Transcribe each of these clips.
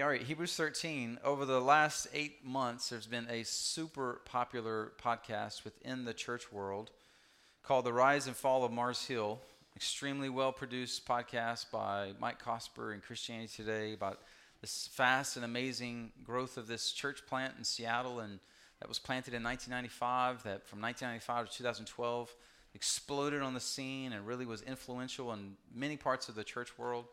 All right, Hebrews 13. Over the last eight months, there's been a super popular podcast within the church world called The Rise and Fall of Mars Hill. Extremely well produced podcast by Mike Cosper and Christianity Today about this fast and amazing growth of this church plant in Seattle and that was planted in 1995 that from 1995 to 2012 exploded on the scene and really was influential in many parts of the church world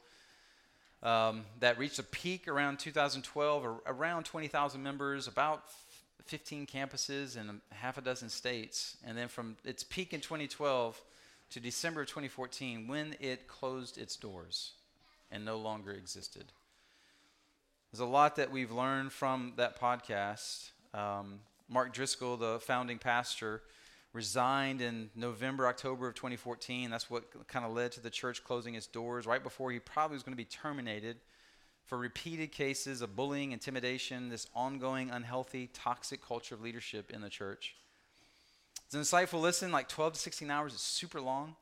um, that reached a peak around 2012 around 20,000 members about 15 campuses in half a dozen states and then from its peak in 2012 to December of 2014 when it closed its doors and no longer existed there's a lot that we've learned from that podcast. Um, Mark Driscoll, the founding pastor, resigned in November, October of 2014. That's what kind of led to the church closing its doors right before he probably was going to be terminated for repeated cases of bullying, intimidation, this ongoing unhealthy, toxic culture of leadership in the church. It's an insightful listen, like 12 to 16 hours. It's super long.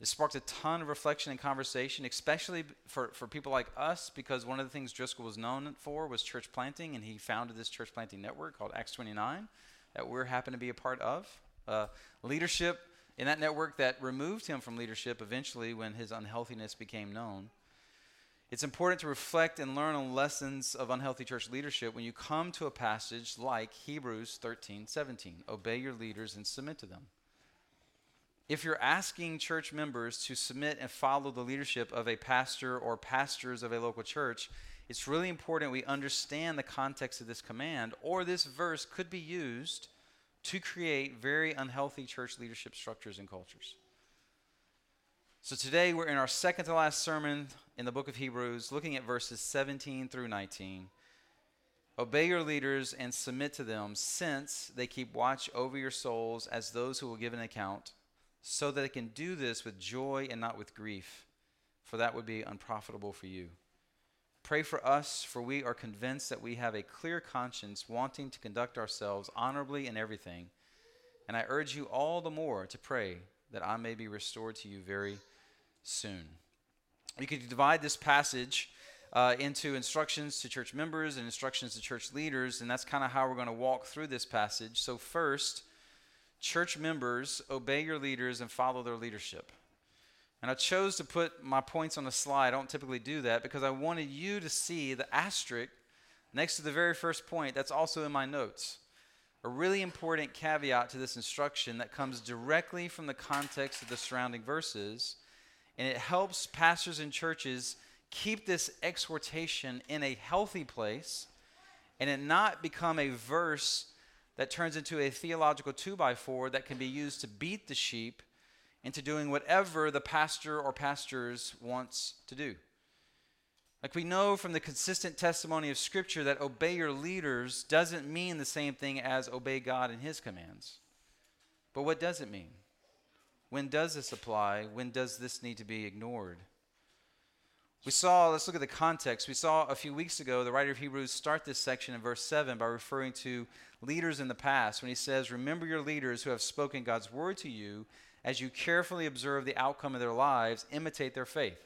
It sparked a ton of reflection and conversation, especially for, for people like us, because one of the things Driscoll was known for was church planting, and he founded this church planting network called Acts 29 that we're happen to be a part of. Uh, leadership in that network that removed him from leadership eventually when his unhealthiness became known. It's important to reflect and learn on lessons of unhealthy church leadership when you come to a passage like Hebrews 13 17. Obey your leaders and submit to them. If you're asking church members to submit and follow the leadership of a pastor or pastors of a local church, it's really important we understand the context of this command, or this verse could be used to create very unhealthy church leadership structures and cultures. So today we're in our second to last sermon in the book of Hebrews, looking at verses 17 through 19. Obey your leaders and submit to them, since they keep watch over your souls as those who will give an account so that it can do this with joy and not with grief, for that would be unprofitable for you. Pray for us, for we are convinced that we have a clear conscience, wanting to conduct ourselves honorably in everything. And I urge you all the more to pray that I may be restored to you very soon. You could divide this passage uh, into instructions to church members and instructions to church leaders, and that's kind of how we're going to walk through this passage. So, first, church members obey your leaders and follow their leadership. And I chose to put my points on the slide. I don't typically do that because I wanted you to see the asterisk next to the very first point that's also in my notes. A really important caveat to this instruction that comes directly from the context of the surrounding verses, and it helps pastors and churches keep this exhortation in a healthy place and it not become a verse that turns into a theological two by four that can be used to beat the sheep into doing whatever the pastor or pastors wants to do. Like we know from the consistent testimony of Scripture that obey your leaders doesn't mean the same thing as obey God and His commands. But what does it mean? When does this apply? When does this need to be ignored? We saw, let's look at the context. We saw a few weeks ago the writer of Hebrews start this section in verse 7 by referring to leaders in the past when he says, Remember your leaders who have spoken God's word to you as you carefully observe the outcome of their lives, imitate their faith.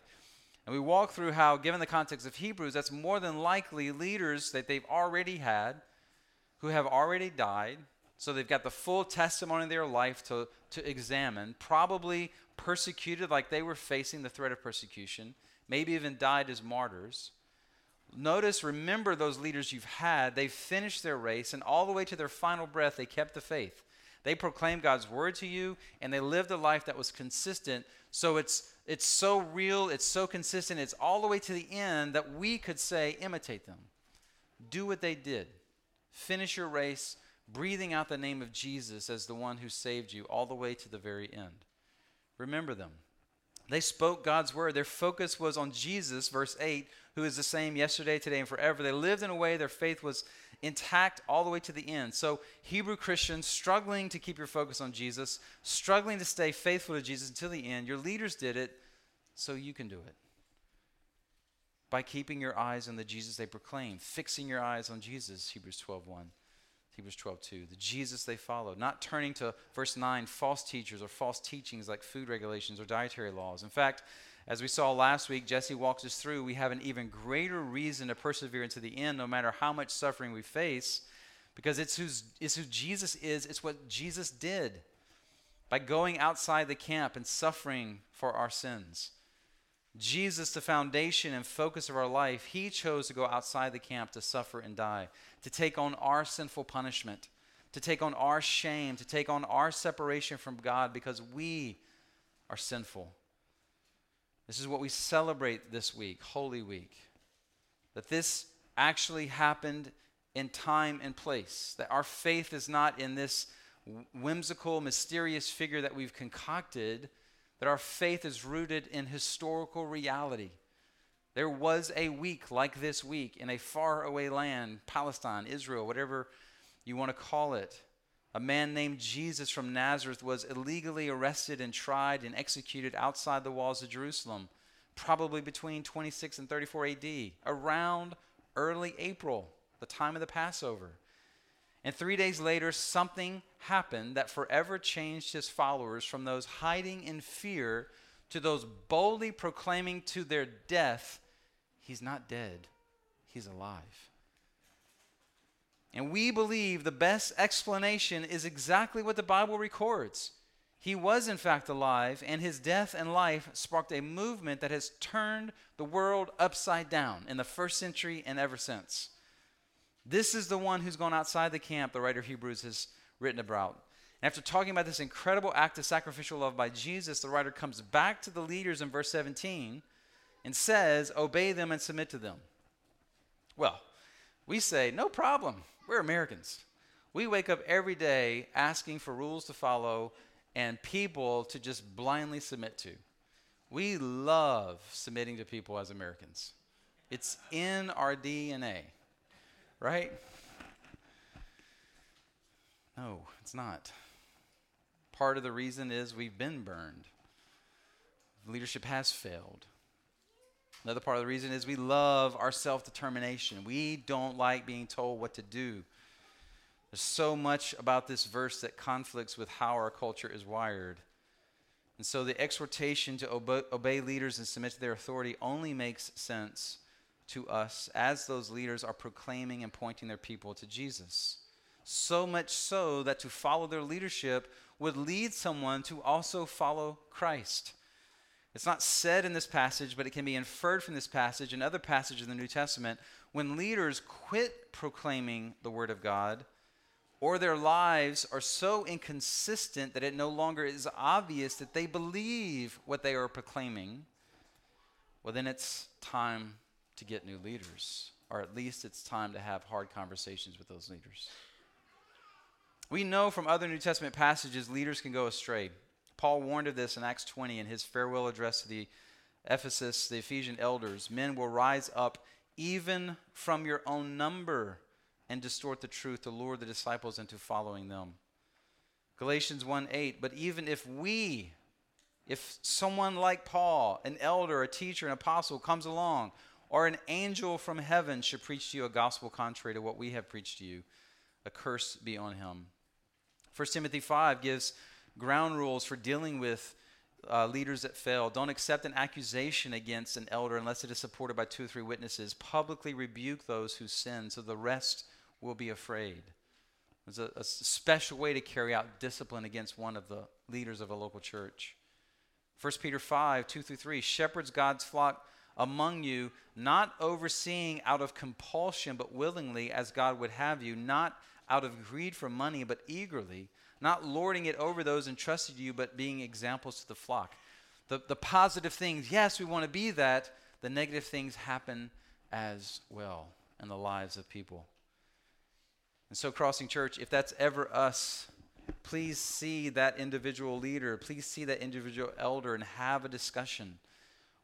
And we walk through how, given the context of Hebrews, that's more than likely leaders that they've already had who have already died. So they've got the full testimony of their life to, to examine, probably persecuted like they were facing the threat of persecution maybe even died as martyrs. Notice, remember those leaders you've had. They finished their race, and all the way to their final breath, they kept the faith. They proclaimed God's word to you, and they lived a life that was consistent. So it's, it's so real, it's so consistent, it's all the way to the end that we could say, imitate them. Do what they did. Finish your race, breathing out the name of Jesus as the one who saved you, all the way to the very end. Remember them. They spoke God's word. Their focus was on Jesus, verse 8, who is the same yesterday, today, and forever. They lived in a way their faith was intact all the way to the end. So, Hebrew Christians struggling to keep your focus on Jesus, struggling to stay faithful to Jesus until the end. Your leaders did it, so you can do it. By keeping your eyes on the Jesus they proclaim, fixing your eyes on Jesus, Hebrews 12 1. Hebrews 12, 2. The Jesus they followed, not turning to, verse 9, false teachers or false teachings like food regulations or dietary laws. In fact, As we saw last week, Jesse walks us through, we have an even greater reason to persevere into the end, no matter how much suffering we face, because it's, who's, it's who Jesus is, it's what Jesus did by going outside the camp and suffering for our sins. Jesus, the foundation and focus of our life, he chose to go outside the camp to suffer and die, to take on our sinful punishment, to take on our shame, to take on our separation from God because we are sinful. This is what we celebrate this week, Holy Week. That this actually happened in time and place. That our faith is not in this whimsical, mysterious figure that we've concocted. That our faith is rooted in historical reality. There was a week like this week in a faraway land, Palestine, Israel, whatever you want to call it a man named Jesus from Nazareth was illegally arrested and tried and executed outside the walls of Jerusalem, probably between 26 and 34 AD, around early April, the time of the Passover. And three days later, something happened that forever changed his followers from those hiding in fear to those boldly proclaiming to their death, He's not dead, He's alive. And we believe the best explanation is exactly what the Bible records. He was, in fact, alive, and his death and life sparked a movement that has turned the world upside down in the first century and ever since. This is the one who's gone outside the camp, the writer of Hebrews has written about. And after talking about this incredible act of sacrificial love by Jesus, the writer comes back to the leaders in verse 17 and says, Obey them and submit to them. Well, we say, No problem. We're Americans. We wake up every day asking for rules to follow and people to just blindly submit to. We love submitting to people as Americans. It's in our DNA, right? No, it's not. Part of the reason is we've been burned. Leadership has failed. Another part of the reason is we love our self determination. We don't like being told what to do. There's so much about this verse that conflicts with how our culture is wired. And so the exhortation to obey, leaders and submit to their authority only makes sense to us as those leaders are proclaiming and pointing their people to Jesus. So much so that to follow their leadership would lead someone to also follow Christ. It's not said in this passage, but it can be inferred from this passage and other passages in the New Testament. When leaders quit proclaiming the Word of God, or their lives are so inconsistent that it no longer is obvious that they believe what they are proclaiming, well, then it's time to get new leaders, or at least it's time to have hard conversations with those leaders. We know from other New Testament passages leaders can go astray. Paul warned of this in Acts 20 in his farewell address to the Ephesus, the Ephesian elders. Men will rise up even from your own number and distort the truth to lure the disciples into following them. Galatians 1 8, but even if we, if someone like Paul, an elder, a teacher, an apostle comes along, or an angel from heaven should preach to you a gospel contrary to what we have preached to you, a curse be on him. 1 Timothy 5 gives ground rules for dealing with uh, leaders that fail. Don't accept an accusation against an elder unless it is supported by two or three witnesses. Publicly rebuke those who sin so the rest will be afraid. There's a, a special way to carry out discipline against one of the leaders of a local church. 1 Peter 5 2 through 3 Shepherds God's flock among you, not overseeing out of compulsion, but willingly, as God would have you, not out of greed for money, but eagerly not lording it over those entrusted to you, but being examples to the flock. The, the positive things, yes, we want to be that. The negative things happen as well in the lives of people. And so, Crossing Church, if that's ever us, please see that individual leader, please see that individual elder and have a discussion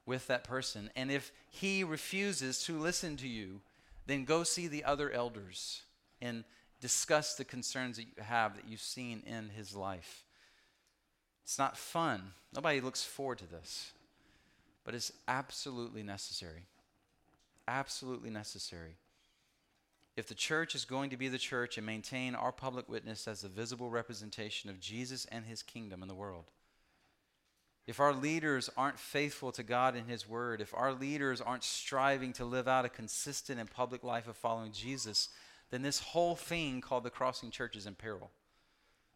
with that person. And if he refuses to listen to you, then go see the other elders and discuss the concerns that you have that you've seen in his life. It's not fun. Nobody looks forward to this. But it's absolutely necessary. Absolutely necessary. If the church is going to be the church and maintain our public witness as the visible representation of Jesus and his kingdom in the world, if our leaders aren't faithful to God and His Word, if our leaders aren't striving to live out a consistent and public life of following Jesus, then this whole thing called the Crossing Church is in peril.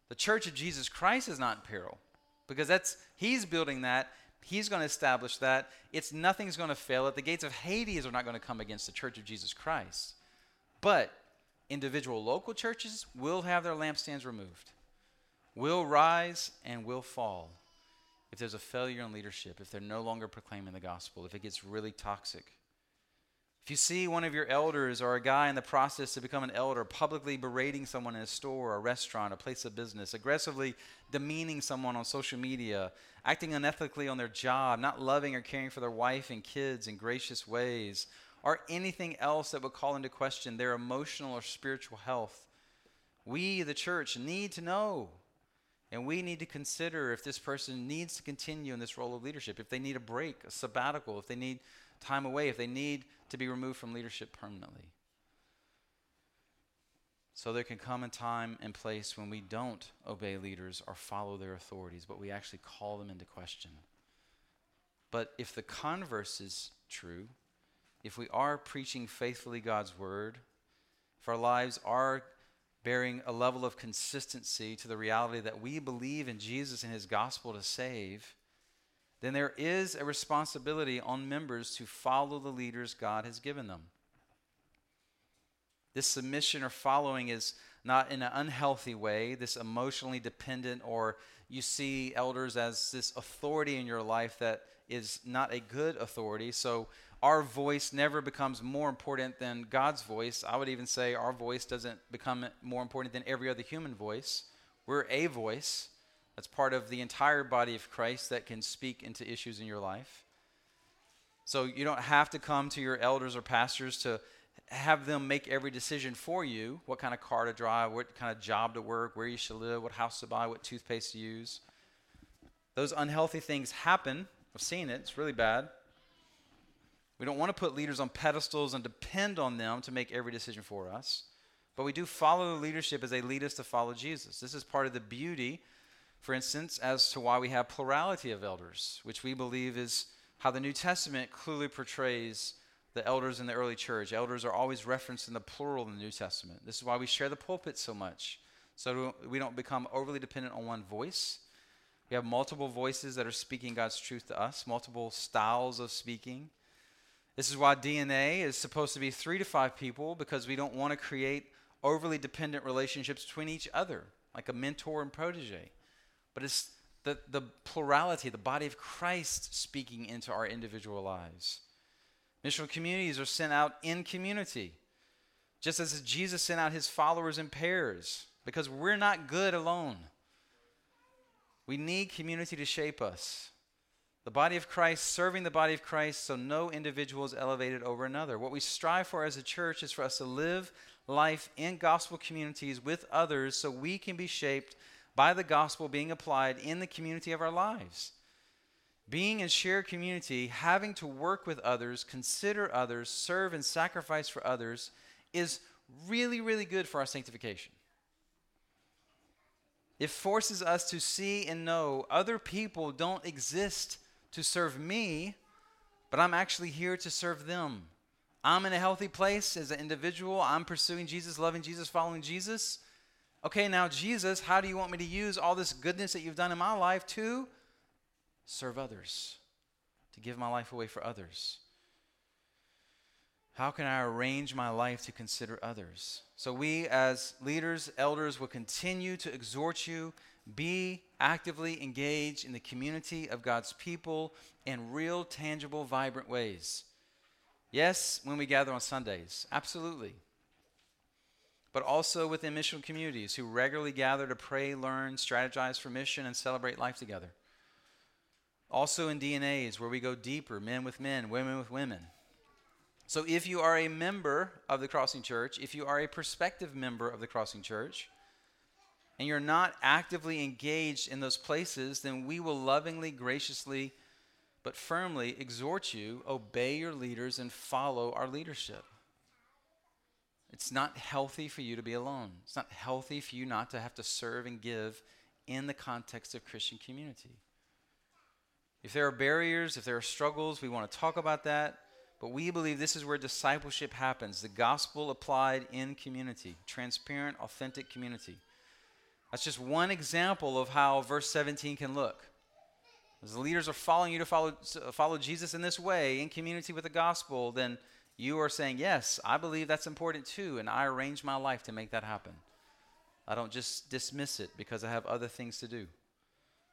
The Church of Jesus Christ is not in peril because that's He's building that. He's going to establish that. It's nothing's going to fail it. The gates of Hades are not going to come against the Church of Jesus Christ. But individual local churches will have their lampstands removed, will rise and will fall if there's a failure in leadership, if they're no longer proclaiming the gospel, if it gets really toxic. If you see one of your elders or a guy in the process to become an elder publicly berating someone in a store or a restaurant, a place of business, aggressively demeaning someone on social media, acting unethically on their job, not loving or caring for their wife and kids in gracious ways, or anything else that would call into question their emotional or spiritual health, we, the church, need to know. And we need to consider if this person needs to continue in this role of leadership, if they need a break, a sabbatical, if they need time away, if they need to be removed from leadership permanently. So there can come a time and place when we don't obey leaders or follow their authorities, but we actually call them into question. But if the converse is true, if we are preaching faithfully God's word, if our lives are bearing a level of consistency to the reality that we believe in Jesus and his gospel to save, then there is a responsibility on members to follow the leaders God has given them. This submission or following is not in an unhealthy way, this emotionally dependent, or you see elders as this authority in your life that is not a good authority. So our voice never becomes more important than God's voice. I would even say our voice doesn't become more important than every other human voice. We're a voice that's part of the entire body of Christ that can speak into issues in your life. So you don't have to come to your elders or pastors to have them make every decision for you what kind of car to drive, what kind of job to work, where you should live, what house to buy, what toothpaste to use. Those unhealthy things happen. I've seen it, it's really bad. We don't want to put leaders on pedestals and depend on them to make every decision for us. But we do follow the leadership as they lead us to follow Jesus. This is part of the beauty, for instance, as to why we have plurality of elders, which we believe is how the New Testament clearly portrays the elders in the early church. Elders are always referenced in the plural in the New Testament. This is why we share the pulpit so much, so we don't become overly dependent on one voice. We have multiple voices that are speaking God's truth to us, multiple styles of speaking. This is why DNA is supposed to be three to five people because we don't want to create overly dependent relationships between each other, like a mentor and protege. But it's the, the plurality, the body of Christ speaking into our individual lives. Missional communities are sent out in community, just as Jesus sent out his followers in pairs, because we're not good alone. We need community to shape us. The body of Christ, serving the body of Christ so no individual is elevated over another. What we strive for as a church is for us to live life in gospel communities with others so we can be shaped by the gospel being applied in the community of our lives. Being in shared community, having to work with others, consider others, serve and sacrifice for others is really, really good for our sanctification. It forces us to see and know other people don't exist to serve me, but I'm actually here to serve them. I'm in a healthy place as an individual. I'm pursuing Jesus, loving Jesus, following Jesus. Okay, now, Jesus, how do you want me to use all this goodness that you've done in my life to serve others, to give my life away for others? How can I arrange my life to consider others? So, we as leaders, elders, will continue to exhort you be actively engaged in the community of God's people in real, tangible, vibrant ways. Yes, when we gather on Sundays, absolutely. But also within mission communities who regularly gather to pray, learn, strategize for mission, and celebrate life together. Also in DNAs where we go deeper, men with men, women with women. So if you are a member of the Crossing Church, if you are a prospective member of the Crossing Church, and you're not actively engaged in those places, then we will lovingly, graciously, but firmly exhort you obey your leaders and follow our leadership. It's not healthy for you to be alone. It's not healthy for you not to have to serve and give in the context of Christian community. If there are barriers, if there are struggles, we want to talk about that. But we believe this is where discipleship happens the gospel applied in community, transparent, authentic community. That's just one example of how verse 17 can look. As the leaders are following you to follow, follow Jesus in this way, in community with the gospel, then you are saying, Yes, I believe that's important too, and I arrange my life to make that happen. I don't just dismiss it because I have other things to do.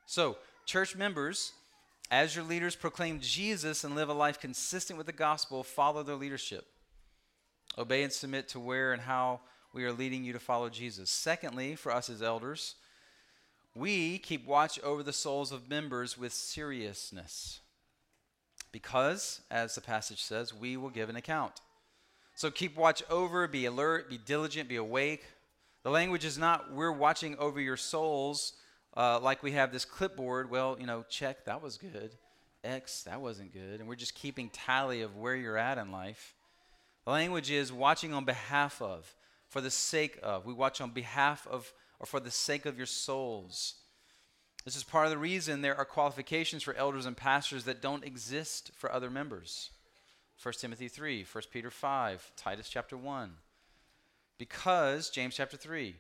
So, church members, as your leaders proclaim Jesus and live a life consistent with the gospel, follow their leadership. Obey and submit to where and how we are leading you to follow Jesus. Secondly, for us as elders, we keep watch over the souls of members with seriousness. Because, as the passage says, we will give an account. So keep watch over, be alert, be diligent, be awake. The language is not we're watching over your souls uh, like we have this clipboard, well, you know, check, that was good. X, that wasn't good. And we're just keeping tally of where you're at in life. The language is watching on behalf of, for the sake of. We watch on behalf of, or for the sake of your souls. This is part of the reason there are qualifications for elders and pastors that don't exist for other members. 1 Timothy 3, 1 Peter 5, Titus chapter 1. Because, James chapter 3,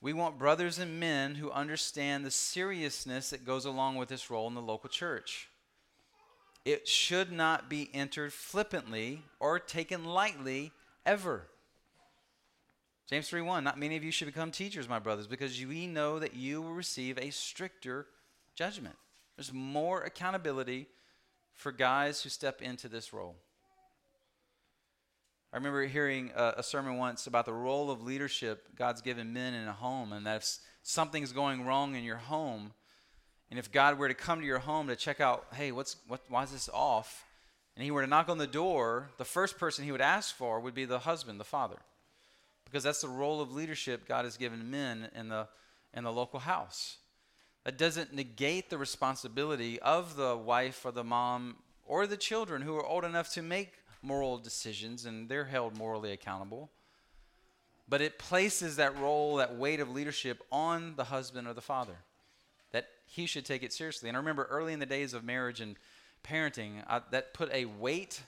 we want brothers and men who understand the seriousness that goes along with this role in the local church. It should not be entered flippantly or taken lightly ever. James 3:1 Not many of you should become teachers, my brothers, because we know that you will receive a stricter judgment. There's more accountability for guys who step into this role. I remember hearing a, a, sermon once about the role of leadership God's given men in a home, and that if something's going wrong in your home, and if God were to come to your home to check out, hey, what's what? Why is this off? And he were to knock on the door, the first person he would ask for would be the husband, the father, because that's the role of leadership God has given men in the in the local house. That doesn't negate the responsibility of the wife or the mom or the children who are old enough to make moral decisions and they're held morally accountable. But it places that role, that weight of leadership on the husband or the father, that he should take it seriously. And I remember early in the days of marriage and parenting, I, that put a weight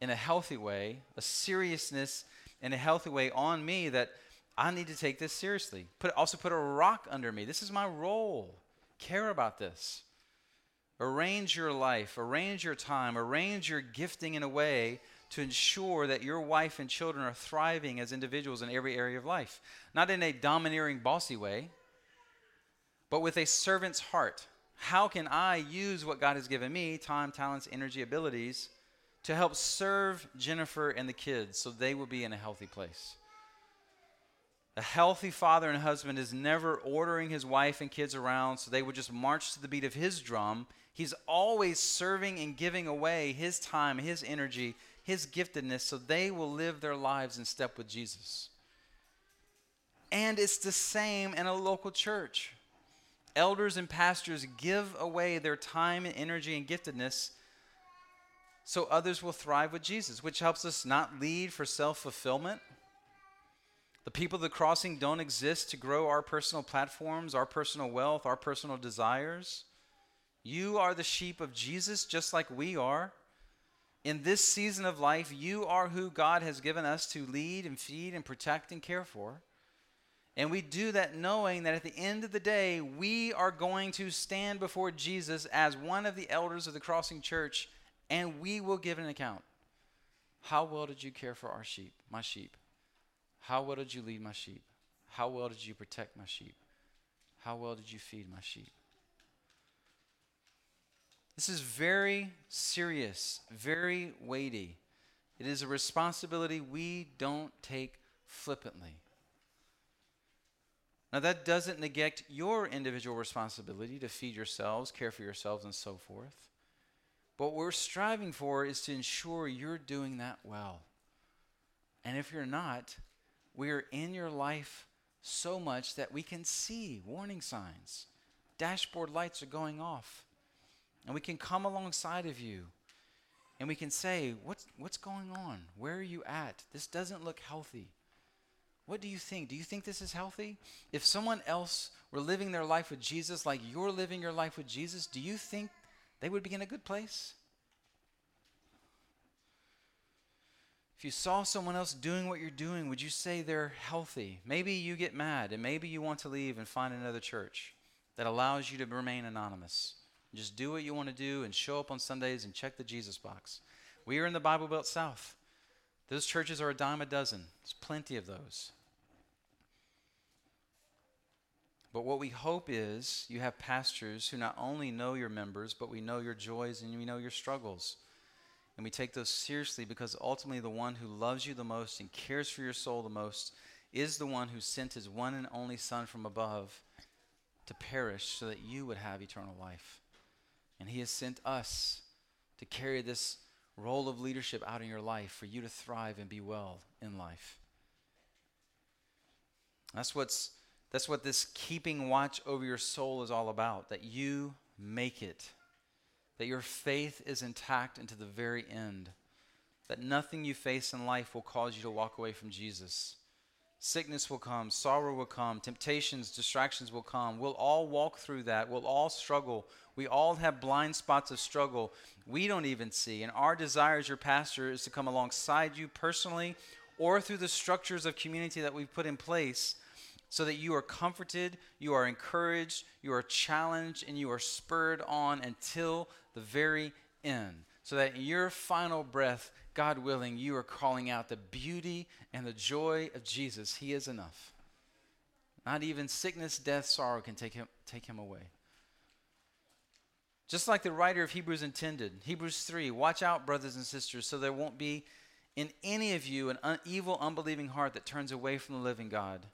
in a healthy way, a seriousness in a healthy way on me that I need to take this seriously. Put also put a rock under me. This is my role. Care about this. Arrange your life, arrange your time, arrange your gifting in a way to ensure that your wife and children are thriving as individuals in every area of life. Not in a domineering, bossy way, but with a servant's heart. How can I use what God has given me time, talents, energy, abilities to help serve Jennifer and the kids so they will be in a healthy place? A healthy father and husband is never ordering his wife and kids around so they would just march to the beat of his drum He's always serving and giving away his time, his energy, his giftedness so they will live their lives in step with Jesus. And it's the same in a local church. Elders and pastors give away their time and energy and giftedness so others will thrive with Jesus, which helps us not lead for self fulfillment. The people of the crossing don't exist to grow our personal platforms, our personal wealth, our personal desires. You are the sheep of Jesus, just like we are. In this season of life, you are who God has given us to lead and feed and protect and care for. And we do that knowing that at the end of the day, we are going to stand before Jesus as one of the elders of the Crossing Church, and we will give an account. How well did you care for our sheep, my sheep? How well did you lead my sheep? How well did you protect my sheep? How well did you feed my sheep? This is very serious, very weighty. It is a responsibility we don't take flippantly. Now, that doesn't negate your individual responsibility to feed yourselves, care for yourselves, and so forth. But what we're striving for is to ensure you're doing that well. And if you're not, we're in your life so much that we can see warning signs. Dashboard lights are going off. And we can come alongside of you and we can say, what's, what's going on? Where are you at? This doesn't look healthy. What do you think? Do you think this is healthy? If someone else were living their life with Jesus like you're living your life with Jesus, do you think they would be in a good place. If you saw someone else doing what you're doing, would you say they're healthy? Maybe you get mad and maybe you want to leave and find another church that allows you to remain anonymous. Just do what you want to do and show up on Sundays and check the Jesus box. We are in the Bible Belt South. Those churches are a dime a dozen. There's plenty of those. But what we hope is you have pastors who not only know your members, but we know your joys and we know your struggles. And we take those seriously because ultimately the one who loves you the most and cares for your soul the most is the one who sent his one and only Son from above to perish so that you would have eternal life. And he has sent us to carry this role of leadership out in your life for you to thrive and be well in life. That's what's that's what this keeping watch over your soul is all about, that you make it that your faith is intact into the very end, that nothing you face in life will cause you to walk away from Jesus. Sickness will come, sorrow will come, temptations, distractions will come. We'll all walk through that. We'll all struggle. We all have blind spots of struggle we don't even see. And our desire as your pastor is to come alongside you personally or through the structures of community that we've put in place so that you are comforted, you are encouraged, you are challenged, and you are spurred on until the very end. So that in your final breath, God willing, you are calling out the beauty and the joy of Jesus. He is enough. Not even sickness, death, sorrow can take him, take him away. Just like the writer of Hebrews intended. Hebrews 3 Watch out, brothers and sisters, so there won't be in any of you an un- evil, unbelieving heart that turns away from the living God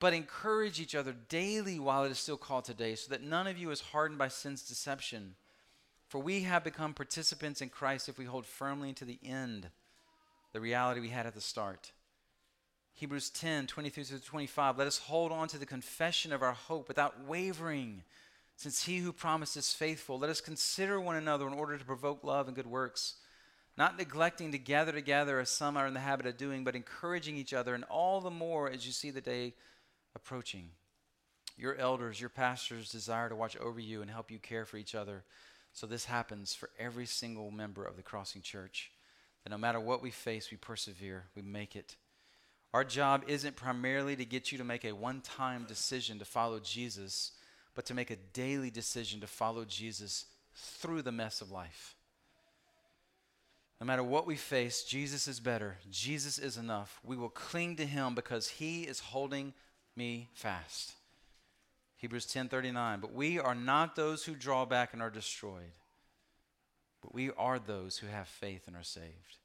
but encourage each other daily while it is still called today, so that none of you is hardened by sin's deception. For we have become participants in Christ if we hold firmly to the end the reality we had at the start. Hebrews 10 23 through 25. Let us hold on to the confession of our hope without wavering, since he who promised is faithful. Let us consider one another in order to provoke love and good works, not neglecting to gather together as some are in the habit of doing, but encouraging each other, and all the more as you see the day approaching. Your elders, your pastors desire to watch over you and help you care for each other. So this happens for every single member of the Crossing Church. That no matter what we face, we persevere, we make it. Our job isn't primarily to get you to make a one time decision to follow Jesus, but to make a daily decision to follow Jesus through the mess of life. No matter what we face, Jesus is better. Jesus is enough. We will cling to him because he is holding me fast. Hebrews 10:39 But we are not those who draw back and are destroyed. But we are those who have faith and are saved.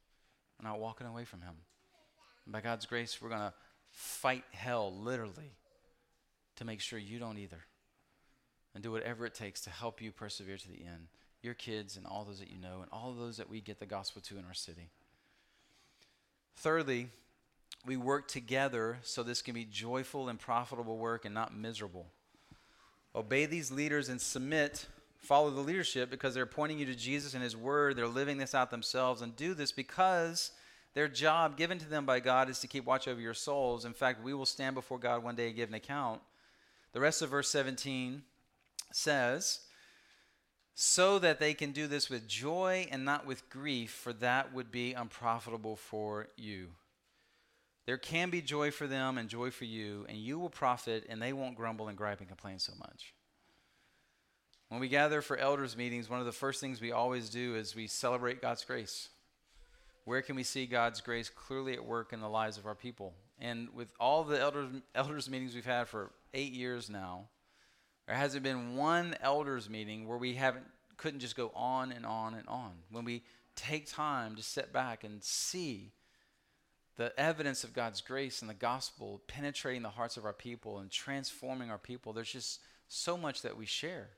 We're not walking away from him. And by God's grace, we're going to fight hell literally to make sure you don't either. And do whatever it takes to help you persevere to the end. Your kids and all those that you know and all those that we get the gospel to in our city. Thirdly, we work together so this can be joyful and profitable work and not miserable. Obey these leaders and submit, follow the leadership because they're pointing you to Jesus and His Word. They're living this out themselves and do this because their job given to them by God is to keep watch over your souls. In fact, we will stand before God one day and give an account. The rest of verse 17 says, so that they can do this with joy and not with grief, for that would be unprofitable for you. There can be joy for them and joy for you, and you will profit, and they won't grumble and gripe and complain so much. When we gather for elders' meetings, one of the first things we always do is we celebrate God's grace. Where can we see God's grace clearly at work in the lives of our people? And with all the elders, elders meetings we've had for eight years now, there hasn't been one elders meeting where we haven't couldn't just go on and on and on. When we take time to sit back and see the evidence of God's grace and the gospel penetrating the hearts of our people and transforming our people. There's just so much that we share.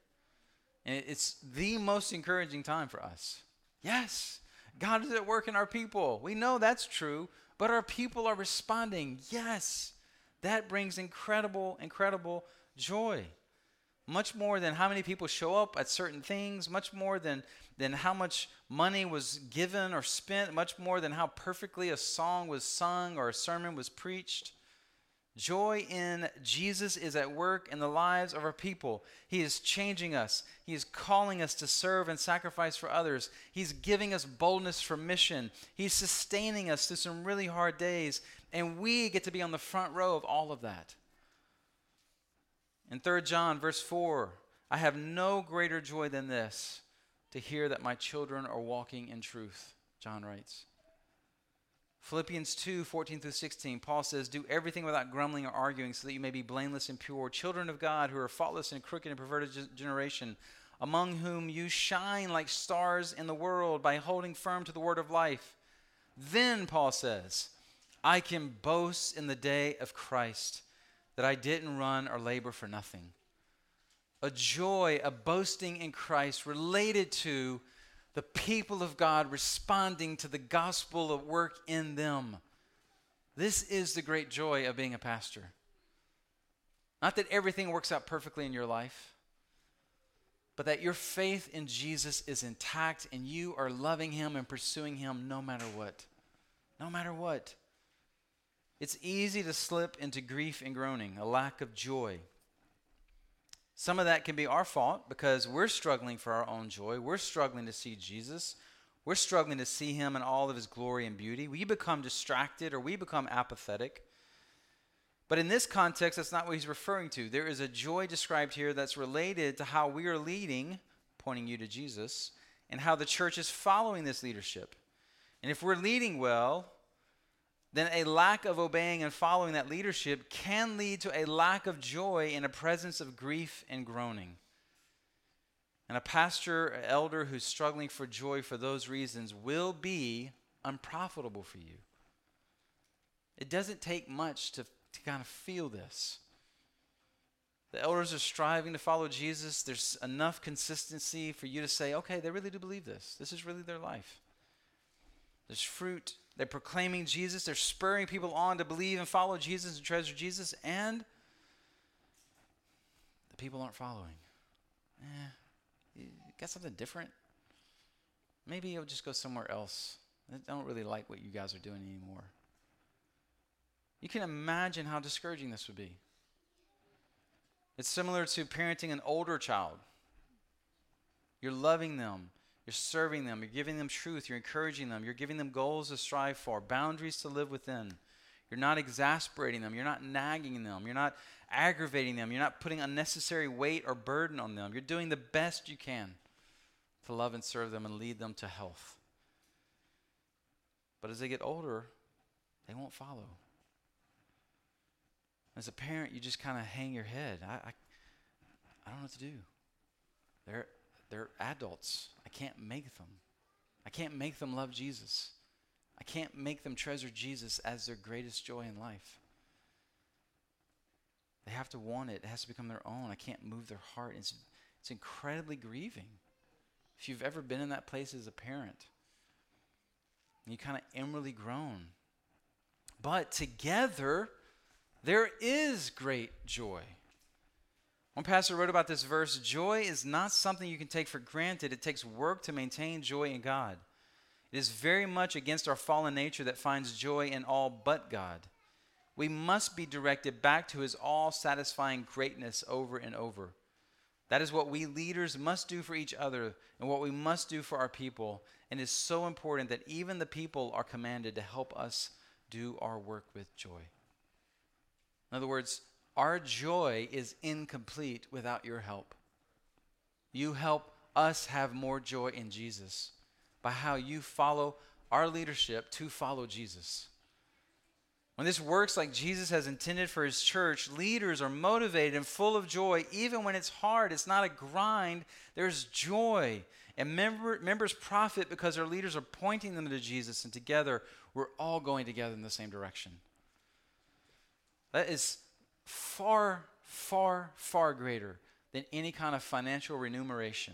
And it's the most encouraging time for us. Yes, God is at work in our people. We know that's true, but our people are responding. Yes, that brings incredible, incredible joy much more than how many people show up at certain things, much more than, than how much money was given or spent, much more than how perfectly a song was sung or a sermon was preached. Joy in Jesus is at work in the lives of our people. He is changing us. He is calling us to serve and sacrifice for others. He's giving us boldness for mission. He's sustaining us through some really hard days. And we get to be on the front row of all of that. In 3 John, verse 4, I have no greater joy than this to hear that my children are walking in truth, John writes. Philippians 2 14 through 16, Paul says, Do everything without grumbling or arguing, so that you may be blameless and pure, children of God who are faultless in a crooked and perverted generation, among whom you shine like stars in the world by holding firm to the word of life. Then, Paul says, I can boast in the day of Christ that I didn't run or labor for nothing. A joy, a boasting in Christ related to the people of God responding to the gospel at work in them. This is the great joy of being a pastor. Not that everything works out perfectly in your life, but that your faith in Jesus is intact and you are loving Him and pursuing Him no matter what. No matter what. It's easy to slip into grief and groaning, a lack of joy. Some of that can be our fault because we're struggling for our own joy. We're struggling to see Jesus. We're struggling to see him in all of his glory and beauty. We become distracted or we become apathetic. But in this context, that's not what he's referring to. There is a joy described here that's related to how we are leading, pointing you to Jesus, and how the church is following this leadership. And if we're leading well, then a lack of obeying and following that leadership can lead to a lack of joy in a presence of grief and groaning. And a pastor, an elder who's struggling for joy for those reasons will be unprofitable for you. It doesn't take much to, to kind of feel this. The elders are striving to follow Jesus. There's enough consistency for you to say, okay, they really do believe this. This is really their life. There's fruit they're proclaiming Jesus. They're spurring people on to believe and follow Jesus and treasure Jesus. And the people aren't following. Eh, you got something different? Maybe you'll just go somewhere else. I don't really like what you guys are doing anymore. You can imagine how discouraging this would be. It's similar to parenting an older child. You're loving them, you're serving them. You're giving them truth. You're encouraging them. You're giving them goals to strive for, boundaries to live within. You're not exasperating them. You're not nagging them. You're not aggravating them. You're not putting unnecessary weight or burden on them. You're doing the best you can to love and serve them and lead them to health. But as they get older, they won't follow. As a parent, you just kind of hang your head. I, I, I don't know what to do. They're, they're adults. I can't make them. I can't make them love Jesus. I can't make them treasure Jesus as their greatest joy in life. They have to want it. It has to become their own. I can't move their heart. It's, it's incredibly grieving. If you've ever been in that place as a parent, you kind of inwardly groan. But together, there is great joy. One pastor wrote about this verse Joy is not something you can take for granted, it takes work to maintain joy in God. It is very much against our fallen nature that finds joy in all but God. We must be directed back to his all satisfying greatness over and over. That is what we leaders must do for each other and what we must do for our people. And it is so important that even the people are commanded to help us do our work with joy. In other words, our joy is incomplete without your help. You help us have more joy in Jesus by how you follow our leadership to follow Jesus. When this works like Jesus has intended for his church, leaders are motivated and full of joy, even when it's hard. It's not a grind, there's joy. And member, members profit because their leaders are pointing them to Jesus, and together we're all going together in the same direction. That is far, far, far greater than any kind of financial remuneration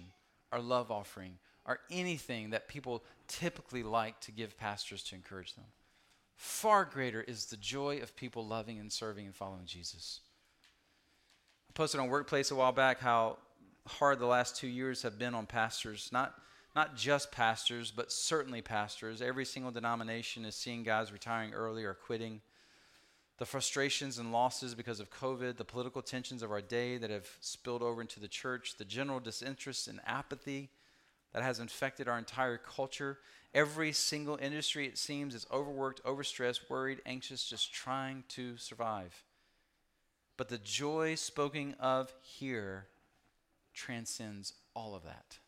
or love offering or anything that people typically like to give pastors to encourage them. Far greater is the joy of people loving and serving and following Jesus. I posted on Workplace a while back how hard the last two years have been on pastors, not, not just pastors, but certainly pastors. Every single denomination is seeing guys retiring early or quitting. The frustrations and losses because of COVID, the political tensions of our day that have spilled over into the church, the general disinterest and apathy that has infected our entire culture. Every single industry, it seems, is overworked, overstressed, worried, anxious, just trying to survive. But the joy spoken of here transcends all of that.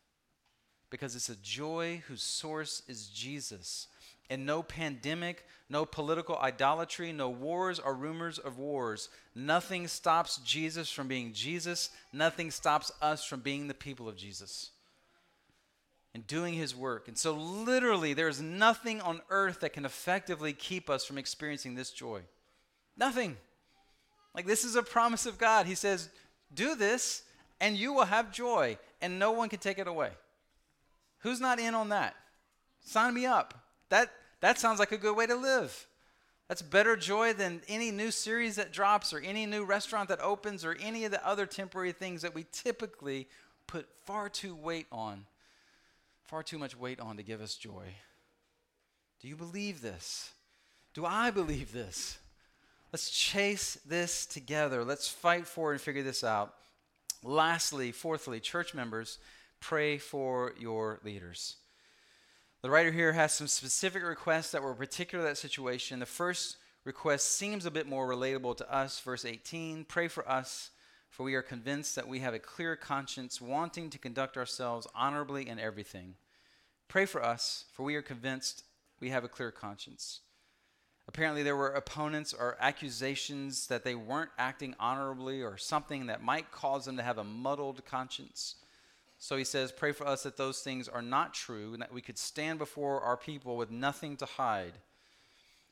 Because it's a joy whose source is Jesus. And no pandemic, no political idolatry, no wars or rumors of wars. Nothing stops Jesus from being Jesus. Nothing stops us from being the people of Jesus and doing his work. And so, literally, there's nothing on earth that can effectively keep us from experiencing this joy. Nothing. Like, this is a promise of God. He says, Do this, and you will have joy, and no one can take it away. Who's not in on that? Sign me up. That, that sounds like a good way to live. That's better joy than any new series that drops, or any new restaurant that opens, or any of the other temporary things that we typically put far too weight on, far too much weight on to give us joy. Do you believe this? Do I believe this? Let's chase this together. Let's fight for it and figure this out. Lastly, fourthly, church members, pray for your leaders. The writer here has some specific requests that were particular to that situation. The first request seems a bit more relatable to us. Verse 18 Pray for us, for we are convinced that we have a clear conscience, wanting to conduct ourselves honorably in everything. Pray for us, for we are convinced we have a clear conscience. Apparently, there were opponents or accusations that they weren't acting honorably or something that might cause them to have a muddled conscience. So he says, Pray for us that those things are not true and that we could stand before our people with nothing to hide.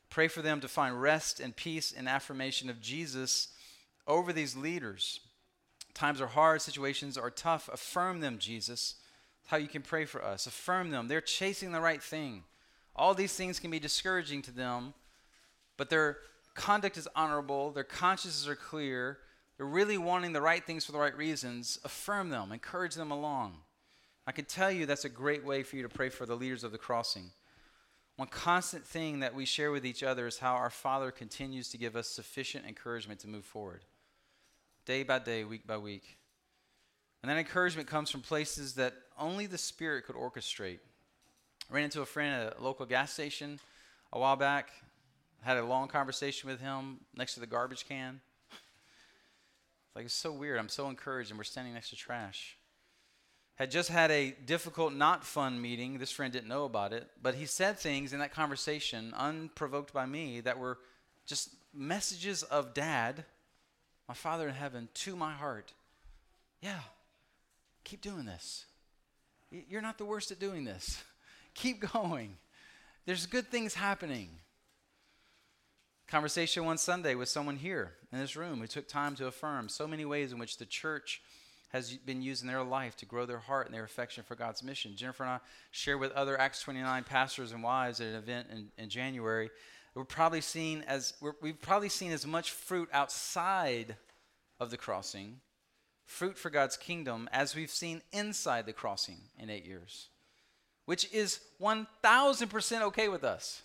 Pray for them to find rest and peace and affirmation of Jesus over these leaders. Times are hard, situations are tough. Affirm them, Jesus. How you can pray for us. Affirm them. They're chasing the right thing. All these things can be discouraging to them but their conduct is honorable, their consciences are clear, really wanting the right things for the right reasons, affirm them, encourage them along. I can tell you that's a great way for you to pray for the leaders of the crossing. One constant thing that we share with each other is how our Father continues to give us sufficient encouragement to move forward, day by day, week by week. And that encouragement comes from places that only the Spirit could orchestrate. I ran into a friend at a local gas station a while back had a long conversation with him next to the garbage can. Like it's so weird. I'm so encouraged, and we're standing next to trash. Had just had a difficult, not fun meeting. This friend didn't know about it, but he said things in that conversation, unprovoked by me, that were just messages of dad, my Father in heaven, to my heart. Yeah, keep doing this. You're not the worst at doing this. keep going. There's good things happening. Conversation one Sunday with someone here in this room who took time to affirm so many ways in which the church has been used in their life to grow their heart and their affection for God's mission. Jennifer and I share with other Acts 29 pastors and wives at an event in, in January. We're probably seen as we've probably seen as much fruit outside of the crossing, fruit for God's kingdom, as we've seen inside the crossing in eight years, which is 1,000% okay with us.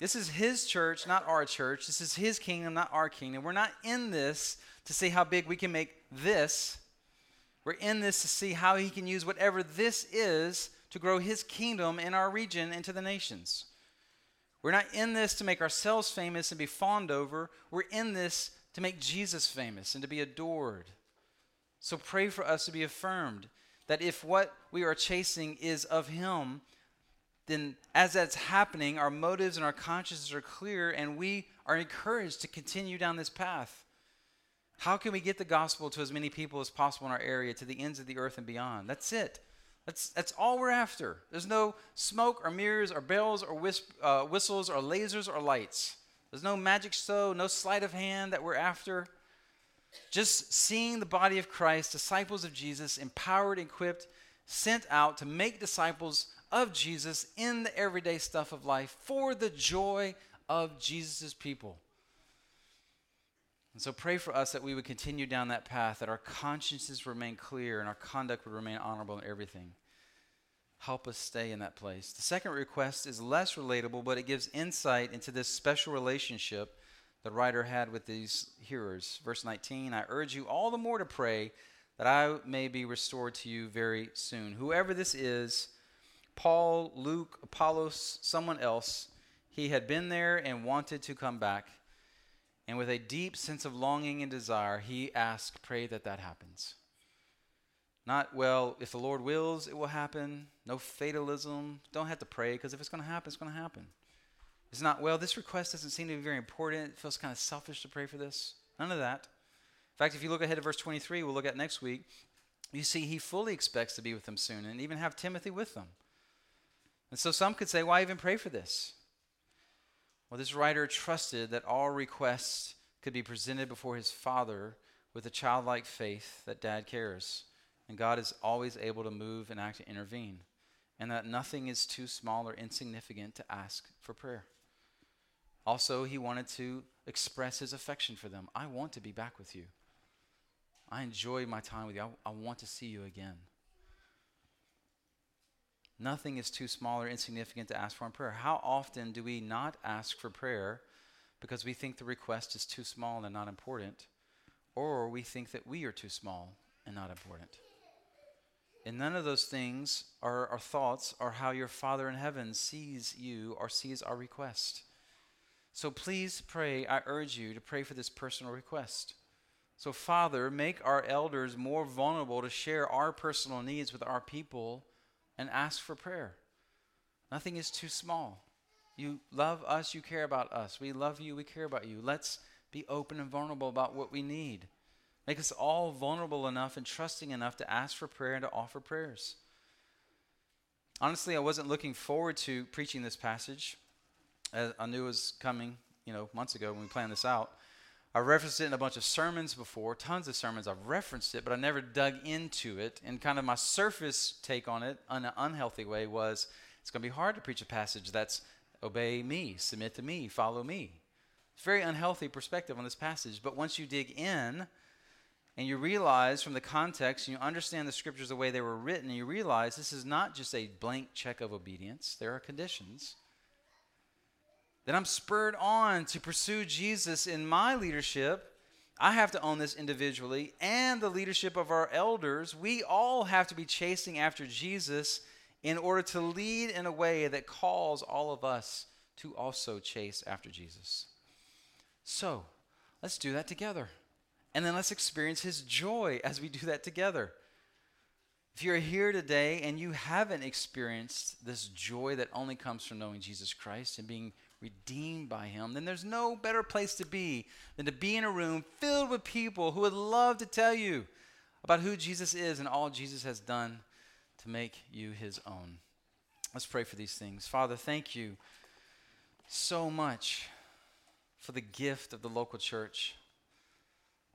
This is his church, not our church. This is his kingdom, not our kingdom. We're not in this to see how big we can make this. We're in this to see how he can use whatever this is to grow his kingdom in our region and to the nations. We're not in this to make ourselves famous and be fawned over. We're in this to make Jesus famous and to be adored. So pray for us to be affirmed that if what we are chasing is of him, then as that's happening, our motives and our consciences are clear and we are encouraged to continue down this path. How can we get the gospel to as many people as possible in our area, to the ends of the earth and beyond? That's it. That's, that's all we're after. There's no smoke or mirrors or bells or wisp, uh, whistles or lasers or lights. There's no magic show, no sleight of hand that we're after. Just seeing the body of Christ, disciples of Jesus, empowered, equipped, sent out to make disciples of Jesus in the everyday stuff of life for the joy of Jesus' people. And so pray for us that we would continue down that path, that our consciences remain clear and our conduct would remain honorable in everything. Help us stay in that place. The second request is less relatable, but it gives insight into this special relationship the writer had with these hearers. Verse 19 I urge you all the more to pray that I may be restored to you very soon. Whoever this is, Paul, Luke, Apollos, someone else, he had been there and wanted to come back. And with a deep sense of longing and desire, he asked, Pray that that happens. Not, well, if the Lord wills, it will happen. No fatalism. Don't have to pray because if it's going to happen, it's going to happen. It's not, well, this request doesn't seem to be very important. It feels kind of selfish to pray for this. None of that. In fact, if you look ahead to verse 23, we'll look at next week, you see he fully expects to be with them soon and even have Timothy with them. And so some could say, why even pray for this? Well, this writer trusted that all requests could be presented before his father with a childlike faith that dad cares. And God is always able to move and act and intervene. And that nothing is too small or insignificant to ask for prayer. Also, he wanted to express his affection for them. I want to be back with you. I enjoy my time with you. I, I want to see you again. Nothing is too small or insignificant to ask for in prayer. How often do we not ask for prayer because we think the request is too small and not important, or we think that we are too small and not important? And none of those things are our thoughts are how your Father in heaven sees you or sees our request. So please pray. I urge you to pray for this personal request. So, Father, make our elders more vulnerable to share our personal needs with our people and ask for prayer. Nothing is too small. You love us, you care about us. We love you, we care about you. Let's be open and vulnerable about what we need. Make us all vulnerable enough and trusting enough to ask for prayer and to offer prayers. Honestly, I wasn't looking forward to preaching this passage. I knew it was coming, you know, months ago when we planned this out. I referenced it in a bunch of sermons before, tons of sermons. I've referenced it, but I never dug into it. And kind of my surface take on it, in an unhealthy way, was it's going to be hard to preach a passage that's obey me, submit to me, follow me. It's a very unhealthy perspective on this passage. But once you dig in and you realize from the context and you understand the scriptures the way they were written, and you realize this is not just a blank check of obedience, there are conditions that I'm spurred on to pursue Jesus in my leadership, I have to own this individually, and the leadership of our elders, we all have to be chasing after Jesus in order to lead in a way that calls all of us to also chase after Jesus. So, let's do that together. And then let's experience his joy as we do that together. If you're here today and you haven't experienced this joy that only comes from knowing Jesus Christ and being redeemed by him, then there's no better place to be than to be in a room filled with people who would love to tell you about who Jesus is and all Jesus has done to make you his own. Let's pray for these things. Father, thank you so much for the gift of the local church.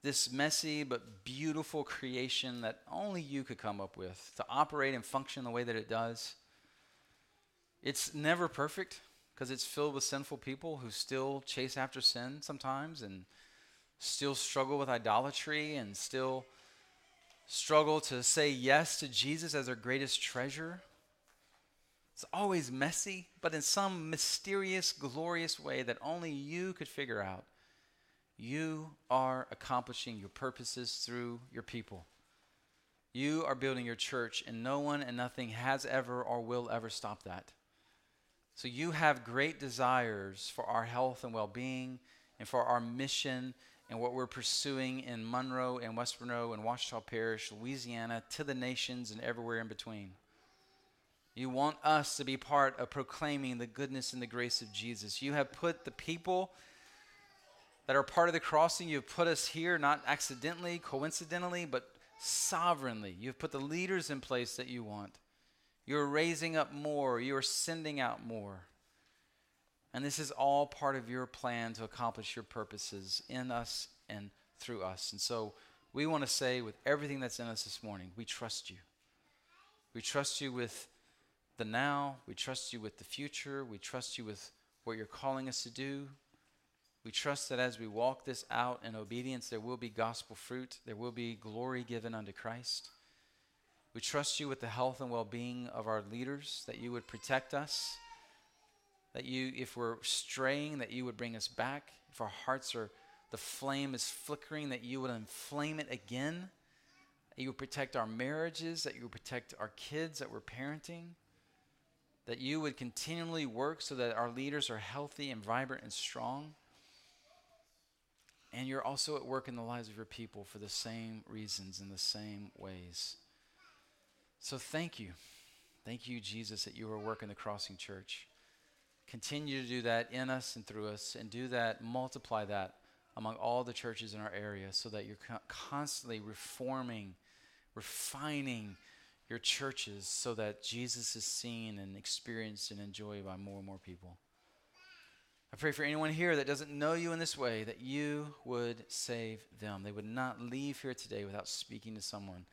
This messy but beautiful creation that only you could come up with to operate and function the way that it does. It's never perfect because it's filled with sinful people who still chase after sin sometimes and still struggle with idolatry and still struggle to say yes to Jesus as their greatest treasure. It's always messy, but in some mysterious, glorious way that only you could figure out. You are accomplishing your purposes through your people. You are building your church, and no one and nothing has ever or will ever stop that. So you have great desires for our health and well being and for our mission and what we're pursuing in Monroe and West Monroe and Ouachita Parish, Louisiana, to the nations and everywhere in between. You want us to be part of proclaiming the goodness and the grace of Jesus. You have put the people that are part of the crossing, you have put us here not accidentally, coincidentally, but sovereignly. You've put the leaders in place that you want. You're raising up more. You're sending out more. And this is all part of your plan to accomplish your purposes in us and through us. And so we want to say, with everything that's in us this morning, we trust you. We trust you with the now. We trust you with the future. We trust you with what you're calling us to do. We trust that as we walk this out in obedience, there will be gospel fruit, there will be glory given unto Christ. We trust you with the health and well being of our leaders, that you would protect us, That you, if we're straying, that you would bring us back. If our hearts are, the flame is flickering, that you would inflame it again. That you would protect our marriages, that you would protect our kids that we're parenting. That you would continually work so that our leaders are healthy and vibrant and strong. And you're also at work in the lives of your people for the same reasons, in the same ways. So thank you. Thank you, Jesus, that you are working the Crossing Church. Continue to do that in us and through us, and do that, multiply that among all the churches in our area so that you're constantly reforming, refining your churches so that Jesus is seen and experienced and enjoyed by more and more people. I pray for anyone here that doesn't know you in this way that you would save them. They would not leave here today without speaking to someone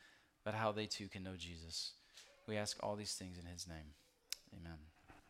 about how they too can know Jesus. We ask all these things in his name. Amen.